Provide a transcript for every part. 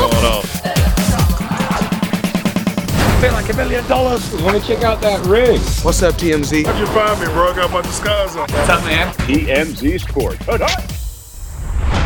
going on? Feel like a million dollars. Want to check out that rig? What's up, TMZ? How'd you find me, bro? I got a bunch of on. What's up, man? TMZ Sports.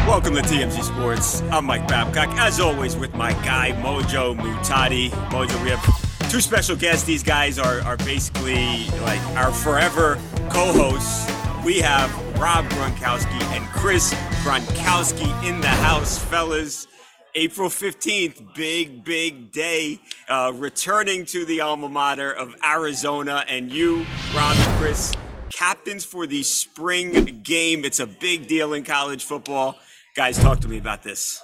Welcome to TMZ Sports. I'm Mike Babcock, as always, with my guy Mojo Muhtadi. Mojo, we have two special guests. These guys are, are basically like our forever co-hosts. We have Rob Gronkowski and Chris Gronkowski in the house, fellas. April 15th, big, big day. Uh, returning to the alma mater of Arizona, and you, Rob and Chris, captains for the spring game. It's a big deal in college football. Guys, talk to me about this.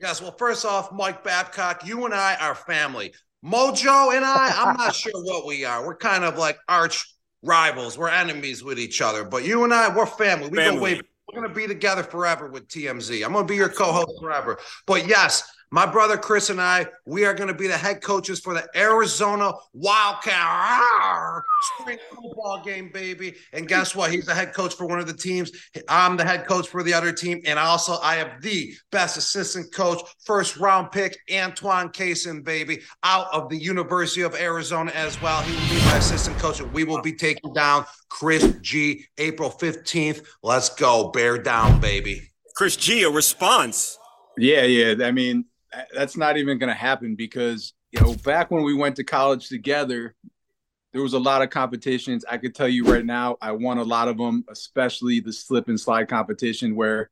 Yes, well, first off, Mike Babcock, you and I are family. Mojo and I, I'm not sure what we are. We're kind of like arch rivals. We're enemies with each other. But you and I, we're family. We Family. go way. We're gonna be together forever with TMZ. I'm gonna be your co-host forever. But yes, my brother Chris and I, we are gonna be the head coaches for the Arizona Wildcat spring football game, baby. And guess what? He's the head coach for one of the teams. I'm the head coach for the other team. And also, I have the best assistant coach, first round pick, Antoine Cason, baby, out of the University of Arizona as well. He will be my assistant coach, and we will be taking down Chris G April 15th. Let's go. Bear down, baby. Chris G, a response. Yeah, yeah. I mean, that's not even going to happen because, you know, back when we went to college together, there was a lot of competitions. I could tell you right now, I won a lot of them, especially the slip and slide competition where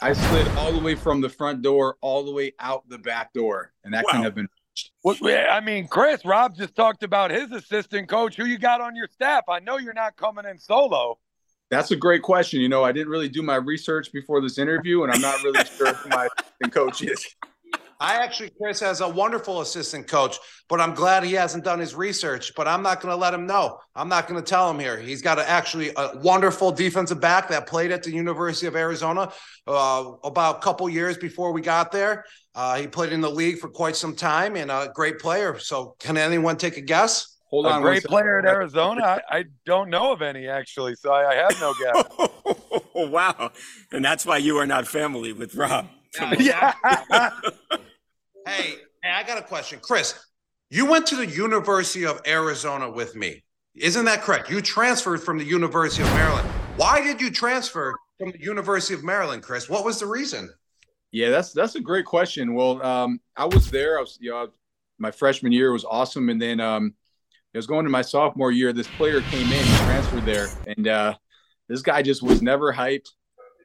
I slid all the way from the front door all the way out the back door. And that Wow. couldn't have been Well, I mean, Chris, Rob just talked about his assistant coach. Who you got on your staff? I know you're not coming in solo. That's a great question. You know, I didn't really do my research before this interview, and I'm not really sure who my coach is. I actually, Chris has a wonderful assistant coach, but I'm glad he hasn't done his research. But I'm not going to let him know. I'm not going to tell him here. He's got a, actually a wonderful defensive back that played at the University of Arizona uh, about a couple years before we got there. Uh, he played in the league for quite some time and a great player. So, can anyone take a guess? Hold A on, great player at Arizona. I, I don't know of any actually, so I, I have no guess. wow. And that's why you are not family with Rob. yeah. Hey, hey, I got a question, Chris. You went to the University of Arizona with me. Isn't that correct? You transferred from the University of Maryland. Why did you transfer from the University of Maryland, Chris? What was the reason? Yeah, that's that's a great question. Well, um, I was there. I was, you know, my freshman year was awesome, and then um, I was going to my sophomore year. This player came in, transferred there, and uh, this guy just was never hyped.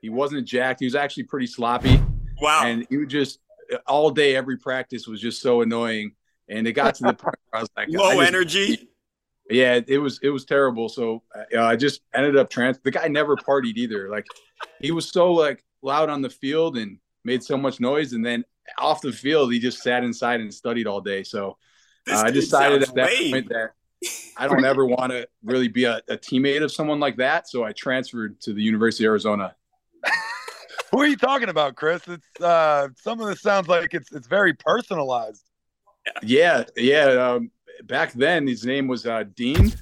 He wasn't jacked. He was actually pretty sloppy, Wow. and he would just all day, every practice was just so annoying. And it got to the point where I was like, Low just- energy. Yeah, it was it was terrible. So uh, I just ended up trans. The guy never partied either. Like he was so like loud on the field and made so much noise, and then off the field he just sat inside and studied all day. So uh, I decided at that lame. point that I don't ever want to really be a, a teammate of someone like that. So I transferred to the University of Arizona. Who are you talking about, Chris? It's uh, some of this sounds like it's it's very personalized. Yeah, yeah. Um, back then his name was uh, Dean.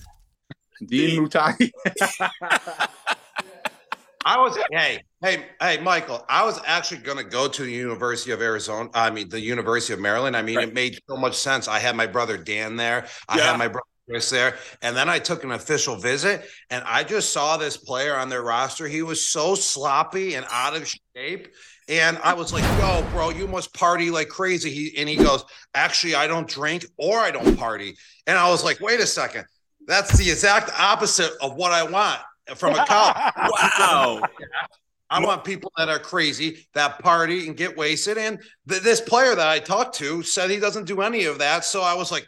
Dean Dean. Muhtadi. I was hey, hey, hey, Michael. I was actually going to go to the University of Arizona. I mean, the University of Maryland. I mean, Right. it made so much sense. I had my brother Dan there. I Yeah. had my brother Chris there, and then I took an official visit, and I just saw this player on their roster. He was so sloppy and out of shape. And I was like, yo, bro, you must party like crazy. He and he goes, actually, I don't drink or I don't party. And I was like, wait a second. That's the exact opposite of what I want from a college. Wow. I want people that are crazy, that party and get wasted. And th- this player that I talked to said he doesn't do any of that. So I was like,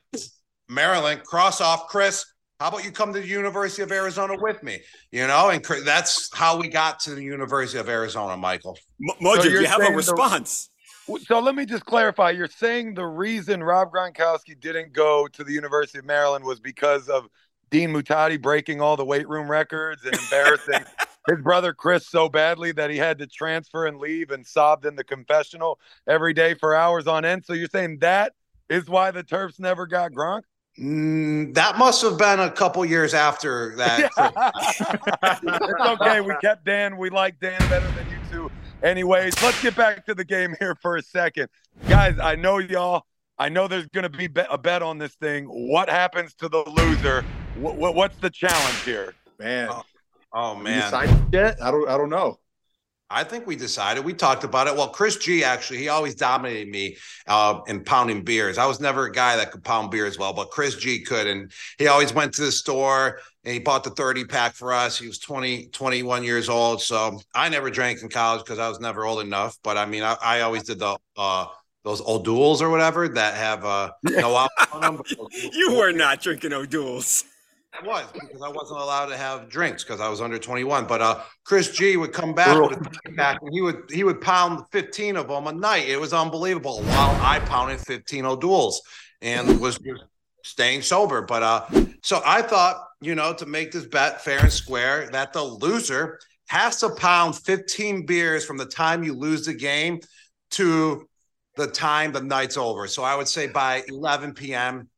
Maryland, cross off, Chris. How about you come to the University of Arizona with me? You know, and Chris- that's how we got to the University of Arizona, Michael. Mo- Mojo, So do you're have a saying the- response? So let me just clarify. You're saying the reason Rob Gronkowski didn't go to the University of Maryland was because of Dean Muhtadi breaking all the weight room records and embarrassing his brother Chris so badly that he had to transfer and leave and sobbed in the confessional every day for hours on end. So you're saying that is why the Terps never got Gronk? Mm, that must have been a couple years after that. it's okay. We kept Dan. We like Dan better than you two. Anyways, let's get back to the game here for a second. Guys, I know y'all. I know there's going to be a bet on this thing. What happens to the loser? What, what's the challenge here? Man. Oh, oh man. Yet? I don't I don't know. I think we decided. We talked about it. Well, Chris G actually, he always dominated me uh, in pounding beers. I was never a guy that could pound beers well, but Chris G could. And he always went to the store and he bought the 30 pack for us. He was 20, 21 years old. So I never drank in college because I was never old enough. But I mean, I, I always did the, uh, those O'Douls or whatever that have uh, no alcohol on them. you were not drinking O'Douls. I was because I wasn't allowed to have drinks because I was under 21. But uh, Chris G would come back pack and he would he would pound 15 of them a night. It was unbelievable. While I pounded 15 O'Douls and was just staying sober. But uh, so I thought, you know, to make this bet fair and square, that the loser has to pound 15 beers from the time you lose the game to the time the night's over. So I would say by 11 p.m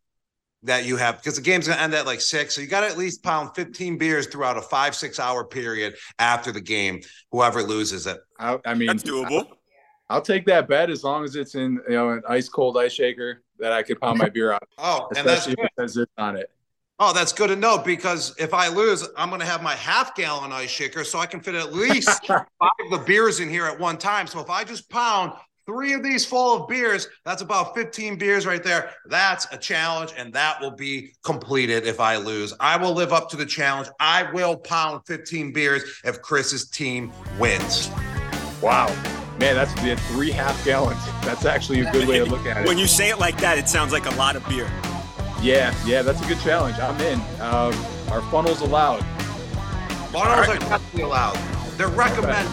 that you have because the game's going to end at like six. So you got to at least pound 15 beers throughout a five, six hour period after the game, whoever loses it. I, I mean, That's doable. I'll, I'll take that bet as long as it's in you know an ice cold ice shaker that I could pound my beer out, Oh, and that's good. because it's on it. Oh, that's good to know because if I lose, I'm going to have my half gallon ice shaker so I can fit at least five of the beers in here at one time. So if I just pound three of these full of beers, that's about 15 beers right there. That's a challenge, and that will be completed if I lose. I will live up to the challenge. I will pound 15 beers if Chris's team wins. Wow, man, that's yeah, three half gallons. That's actually a good way to look at it. When you say it like that, it sounds like a lot of beer. Yeah, yeah, that's a good challenge. I'm in. Um, our funnels allowed. Bottles are definitely allowed. They're recommended.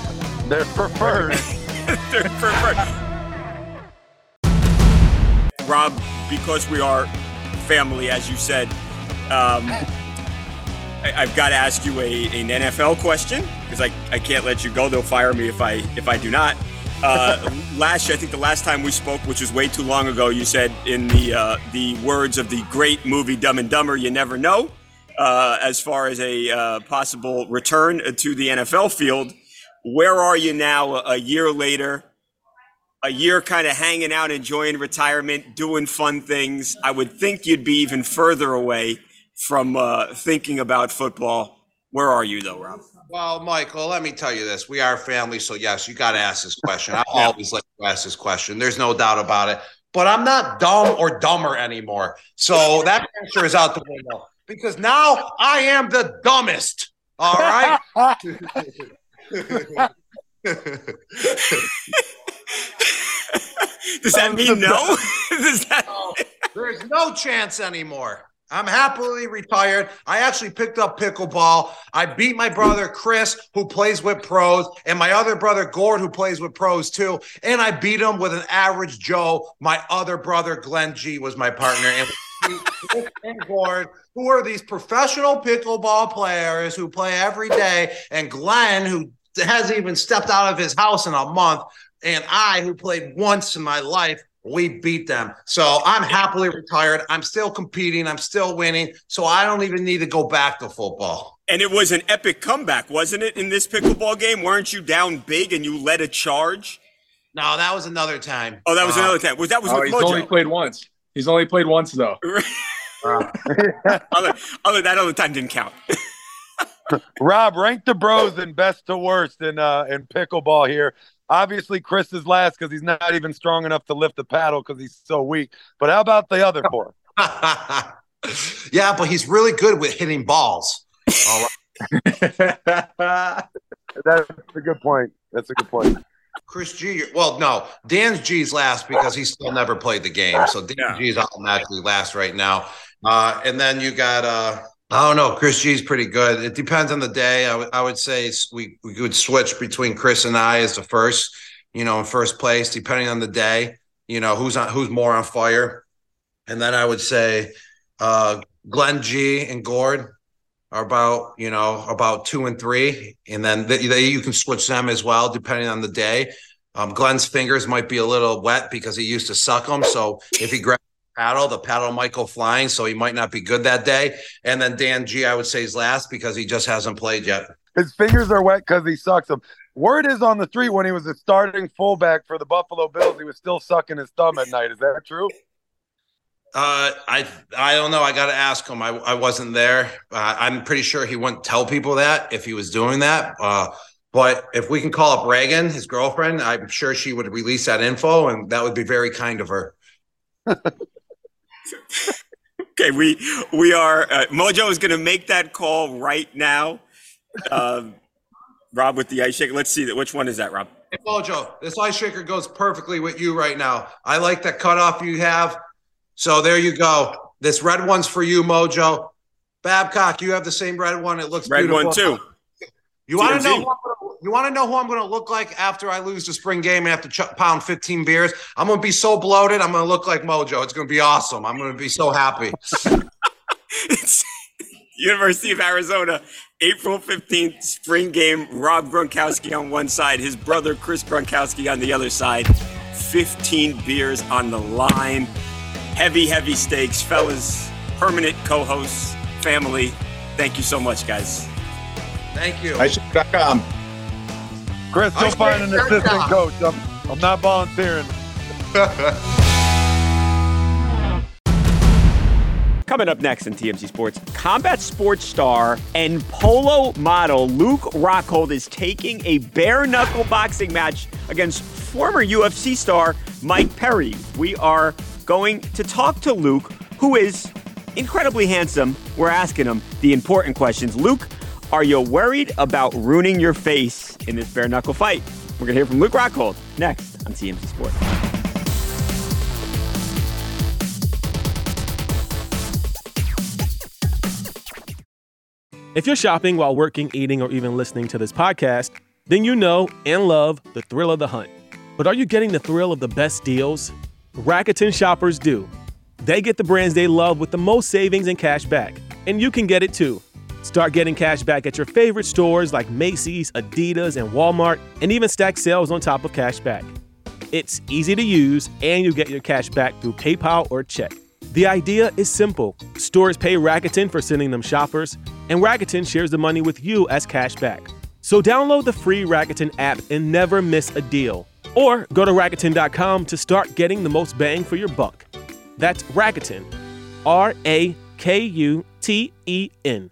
They're preferred. Rob, because we are family, as you said, um, I, I've got to ask you a, an NFL question because I, I can't let you go. They'll fire me if I if I do not. Uh, last year, I think the last time we spoke, which was way too long ago, you said in the uh, the words of the great movie Dumb and Dumber, "You never know." Uh, as far as a uh, possible return to the NFL field, where are you now? A, a year later, a year kind of hanging out, enjoying retirement, doing fun things. I would think you'd be even further away from uh, thinking about football. Where are you, though, Rob? Well, Michael, let me tell you this. We are family, so yes, you got to ask this question. I always like to ask this question. There's no doubt about it. But I'm not dumb or dumber anymore. So that answer is out the window because now I am the dumbest. All right. Does that mean no? Does that? There's no chance anymore. I'm happily retired. I actually picked up pickleball. I beat my brother Chris, who plays with pros, and my other brother Gord, who plays with pros too. And I beat him with an average Joe. My other brother Glenn G was my partner. And and Gord, who are these professional pickleball players who play every day, and Glenn, who hasn't even stepped out of his house in a month, and I, who played once in my life, we beat them. So I'm happily retired. I'm still competing. I'm still winning. So I don't even need to go back to football. And it was an epic comeback, wasn't it? In this pickleball game, weren't you down big and you led a charge? No, that was another time. Oh, that was Uh, another time. Was that was Oh, with he's only played once. He's only played once though. other, other that other time didn't count. Rob, rank the bros in best to worst in uh in pickleball here. Obviously, Chris is last because he's not even strong enough to lift the paddle because he's so weak. But how about the other four? yeah, but he's really good with hitting balls. All right. That's a good point. That's a good point. Chris G. Well, no, Dan's G's last because he still never played the game. So Dan Yeah. G's automatically last right now. Uh, and then you got uh, I don't know. Chris G's pretty good. It depends on the day. I would I would say we we would switch between Chris and I as the first, you know, in first place, depending on the day. You know, who's on who's more on fire. And then I would say uh, Glenn G and Gord are about you know about two and three, and then they, they, you can switch them as well depending on the day. Um, Glenn's fingers might be a little wet because he used to suck them, so if he grabs paddle, the paddle Michael flying, so he might not be good that day. And then Dan G, I would say is last because he just hasn't played yet. His fingers are wet because he sucks them. Word is on the street when he was a starting fullback for the Buffalo Bills, he was still sucking his thumb at night. Is that true? Uh, I I don't know. I got to ask him. I, I wasn't there. Uh, I'm pretty sure he wouldn't tell people that if he was doing that. Uh, but if we can call up Reagan, his girlfriend, I'm sure she would release that info, and that would be very kind of her. okay, we we are. Uh, Mojo is going to make that call right now. Um, Rob with the ice shaker. Let's see that. Which one is that, Rob? Hey, Mojo, this ice shaker goes perfectly with you right now. I like that cutoff you have. So there you go. This red one's for you, Mojo. Babcock, you have the same red one. It looks red beautiful. one too. You want to know? Gonna, you want to know who I'm going to look like after I lose the spring game and have to ch- pound 15 beers? I'm going to be so bloated. I'm going to look like Mojo. It's going to be awesome. I'm going to be so happy. University of Arizona, April 15th, spring game. Rob Gronkowski on one side, his brother Chris Gronkowski on the other side. 15 beers on the line heavy, heavy stakes. Fellas, permanent co hosts, family, thank you so much, guys. Thank you. IceShaker.com. Chris, go find an assistant coach. I'm, I'm not volunteering. Coming up next in TMZ Sports, combat sports star and polo model Luke Rockhold is taking a bare knuckle boxing match against former UFC star Mike Perry. We are going to talk to Luke, who is incredibly handsome. We're asking him the important questions. Luke, are you worried about ruining your face in this bare knuckle fight? We're going to hear from Luke Rockhold next on TMZ Sports. If you're shopping while working, eating, or even listening to this podcast, then you know and love the thrill of the hunt. But are you getting the thrill of the best deals? Rakuten shoppers do. They get the brands they love with the most savings and cash back. And you can get it too. Start getting cash back at your favorite stores like Macy's, Adidas, and Walmart, and even stack sales on top of cash back. It's easy to use, and you get your cash back through PayPal or check. The idea is simple stores pay Rakuten for sending them shoppers, and Rakuten shares the money with you as cash back. So download the free Rakuten app and never miss a deal. Or go to Rakuten.com to start getting the most bang for your buck. That's Rakuten. R A K U T E N.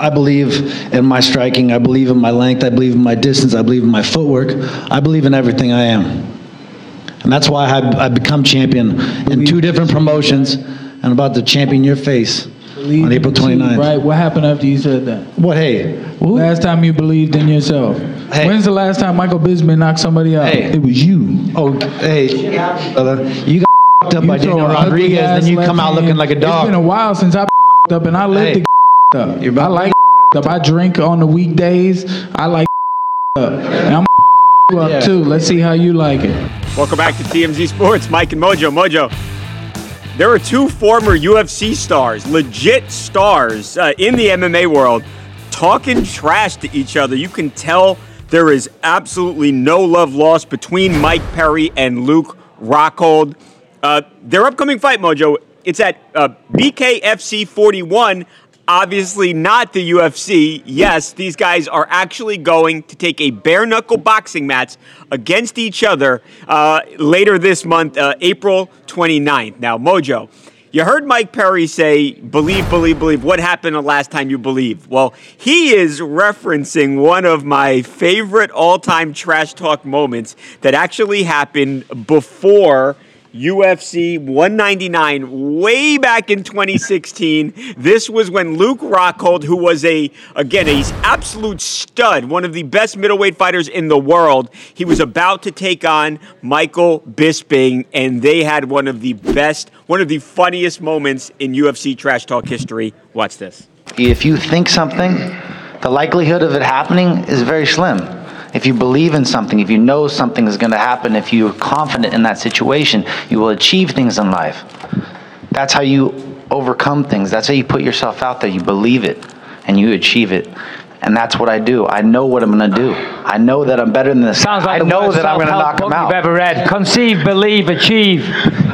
I believe in my striking. I believe in my length. I believe in my distance. I believe in my footwork. I believe in everything I am. And that's why I, I become champion in two different promotions and about to champion your face Believe on April in you, 29th. Right. What happened after you said that? What, hey? who- Last time you believed in yourself. Hey. When's the last time Michael Bisping knocked somebody out? Hey. It was you. Oh, hey, brother. You got up by You Daniel Rodriguez, and then you come out looking like a dog. It's been a while since I up and I live Hey. Up. You're I like up. I drink on the weekdays. I like up. And I'm you up Yeah. too. Let's see how you like it. Welcome back to TMZ Sports. Mike and Mojo. Mojo, there are two former UFC stars, legit stars uh, in the MMA world, talking trash to each other. You can tell there is absolutely no love lost between Mike Perry and Luke Rockhold. Uh, their upcoming fight, Mojo, it's at uh, BKFC 41. Obviously, not the UFC. Yes, these guys are actually going to take a bare knuckle boxing match against each other uh, later this month, uh, April 29th. Now, Mojo, you heard Mike Perry say, believe, believe, believe. What happened the last time you believe? Well, he is referencing one of my favorite all time trash talk moments that actually happened before. UFC 199 way back in 2016. This was when Luke Rockhold, who was a again a absolute stud, one of the best middleweight fighters in the world, he was about to take on Michael Bisping, and they had one of the best, one of the funniest moments in UFC trash talk history. Watch this. If you think something, the likelihood of it happening is very slim. If you believe in something, if you know something is going to happen, if you're confident in that situation, you will achieve things in life. That's how you overcome things. That's how you put yourself out there. You believe it and you achieve it. And that's what I do. I know what I'm going to do. I know that I'm better than this. Sounds like I the know worst that I'm going to knock him book you've ever read. Conceive, believe, achieve.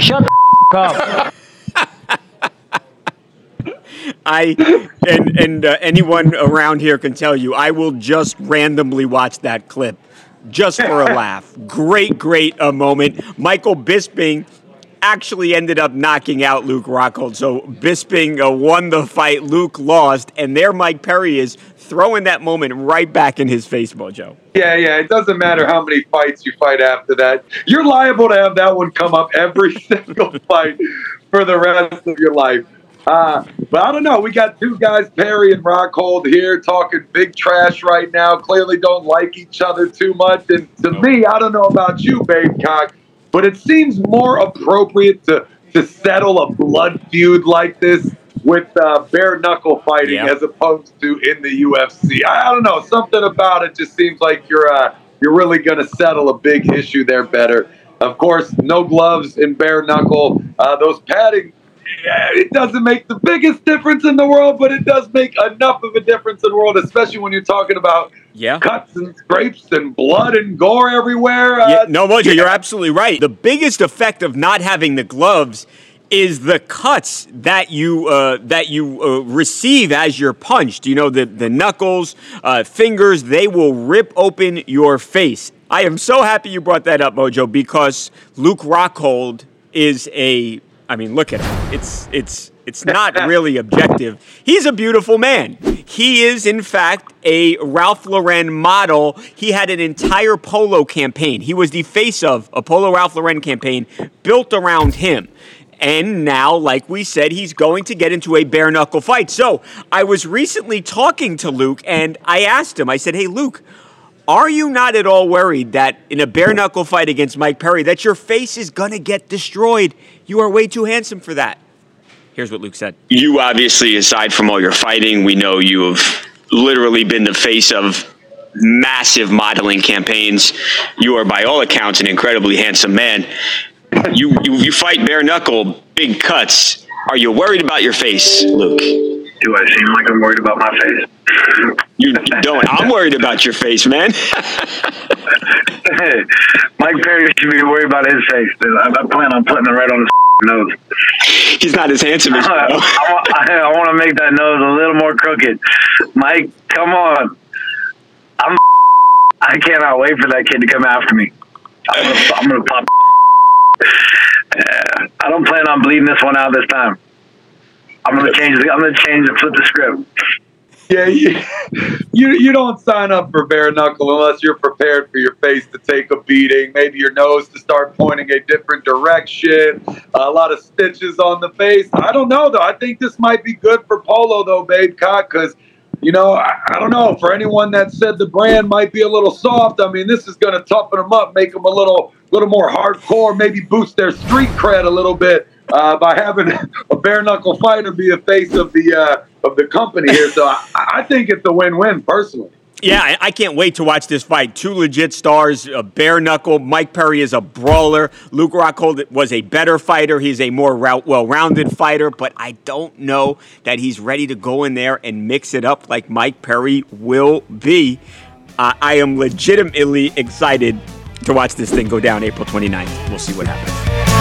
Shut the up. I and and uh, anyone around here can tell you, I will just randomly watch that clip just for a laugh. Great, great uh, moment. Michael Bisping actually ended up knocking out Luke Rockhold. So Bisping uh, won the fight, Luke lost, and there Mike Perry is throwing that moment right back in his face, Mojo. Yeah, yeah. It doesn't matter how many fights you fight after that. You're liable to have that one come up every single fight for the rest of your life. Uh, but I don't know. We got two guys, Perry and Rockhold, here talking big trash right now. Clearly don't like each other too much. And to me, I don't know about you, Babe Cock, but it seems more appropriate to, to settle a blood feud like this with uh, bare knuckle fighting Yeah. as opposed to in the UFC. I, I don't know. Something about it just seems like you're uh, you're really going to settle a big issue there better. Of course, no gloves in bare knuckle. Uh, those padding it doesn't make the biggest difference in the world, but it does make enough of a difference in the world, especially when you're talking about Yeah. cuts and scrapes and blood and gore everywhere. Uh, Yeah, no, Mojo, you're absolutely right. The biggest effect of not having the gloves is the cuts that you uh, that you uh, receive as you're punched. You know, the the knuckles, uh, fingers, they will rip open your face. I am so happy you brought that up, Mojo, because Luke Rockhold is a. I mean, look at him. It's it's it's not really objective. He's a beautiful man. He is, in fact, a Ralph Lauren model. He had an entire polo campaign. He was the face of a polo Ralph Lauren campaign built around him. And now, like we said, he's going to get into a bare knuckle fight. So I was recently talking to Luke and I asked him, I said, Hey, Luke, are you not at all worried that in a bare knuckle fight against Mike Perry that your face is going to get destroyed? You are way too handsome for that. Here's what Luke said. you obviously, aside from all your fighting, we know you have literally been the face of massive modeling campaigns. You are, by all accounts, an incredibly handsome man. You you, you fight bare knuckle, big cuts. Are you worried about your face, Luke? Do I seem like I'm worried about my face? You don't. I'm worried about your face, man. hey, Mike Perry should be worried about his face. Dude. I, I plan on putting it right on his nose. He's not as handsome as you. I, want, I, I want to make that nose a little more crooked. Mike, come on. I'm. I cannot wait for that kid to come after me. I'm gonna, I'm gonna pop. I don't plan on bleeding this one out this time. I'm gonna change. The, I'm gonna change and flip the script. Yeah, you, you you don't sign up for bare knuckle unless you're prepared for your face to take a beating, maybe your nose to start pointing a different direction, a lot of stitches on the face. I don't know though. I think this might be good for Polo though, Babe Cock, because you know I, I don't know for anyone that said the brand might be a little soft. I mean, this is going to toughen them up, make them a little little more hardcore, maybe boost their street cred a little bit uh, by having a bare knuckle fighter be the face of the uh, of the company here. So I, I think it's a win win personally. Yeah, I, can't wait to watch this fight. Two legit stars, a bare knuckle. Mike Perry is a brawler. Luke Rockhold was a better fighter. He's a more well rounded fighter, but I don't know that he's ready to go in there and mix it up like Mike Perry will be. Uh, I am legitimately excited to watch this thing go down April 29th. We'll see what happens.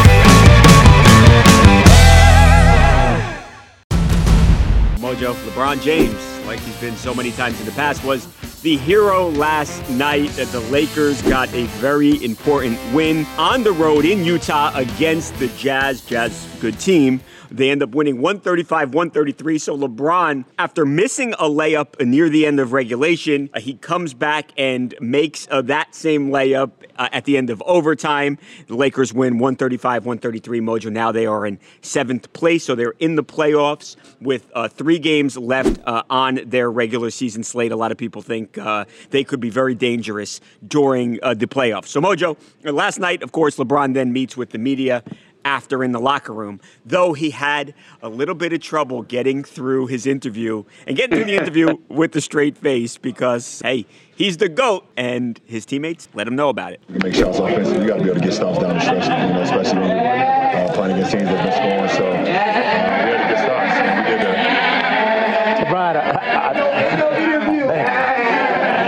Mojo, LeBron James, like he's been so many times in the past, was the hero last night. That the Lakers got a very important win on the road in Utah against the Jazz. Jazz, good team. They end up winning 135 133. So LeBron, after missing a layup near the end of regulation, uh, he comes back and makes uh, that same layup uh, at the end of overtime. The Lakers win 135 133. Mojo, now they are in seventh place. So they're in the playoffs with uh, three games left uh, on their regular season slate. A lot of people think uh, they could be very dangerous during the playoffs. So, Mojo, last night, of course, LeBron then meets with the media after in the locker room, though he had a little bit of trouble getting through his interview and getting through the interview with the straight face because, hey, he's the GOAT and his teammates let him know about it. You make shots offensively, you got to be able to get stops down the stretch, you know, especially when you're uh, playing against teams that have been scoring. So uh, we had to get stops, and we did that. Brian, I, I,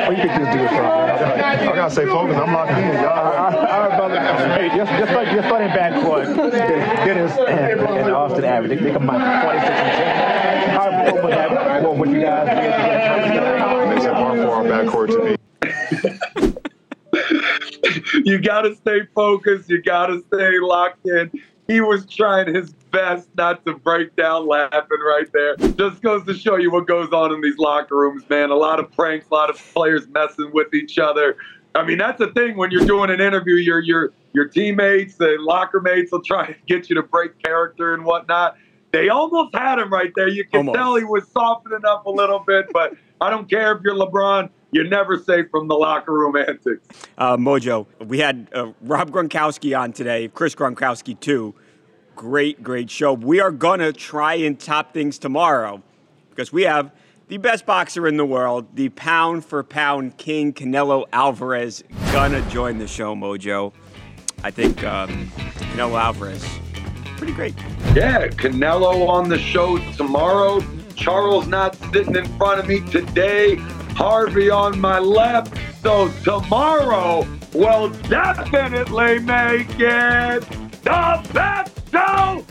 Well, you could just do it from. I gotta stay focused. I'm locked in, y'all. Our brother, just, just like your starting backcourt, Dennis and, and Austin Average, they, they combine 26 and how important was that? What, what you guys did? Makes it hard for our backcourt to be you got to stay focused. You got to stay locked in. He was trying his best not to break down laughing right there. Just goes to show you what goes on in these locker rooms, man. A lot of pranks, a lot of players messing with each other. I mean, that's the thing when you're doing an interview, your your your teammates, the locker mates will try to get you to break character and whatnot. They almost had him right there. You can Almost. tell he was softening up a little bit, but I don't care if you're LeBron. You're never safe from the locker room antics. Uh, Mojo, we had uh, Rob Gronkowski on today, Chris Gronkowski too. Great, great show. We are gonna try and top things tomorrow because we have the best boxer in the world, the pound for pound king Canelo Alvarez, gonna join the show. Mojo, I think um, Canelo Alvarez, pretty great. Yeah, Canelo on the show tomorrow. Charles not sitting in front of me today. Harvey on my left. So tomorrow will definitely make it the best show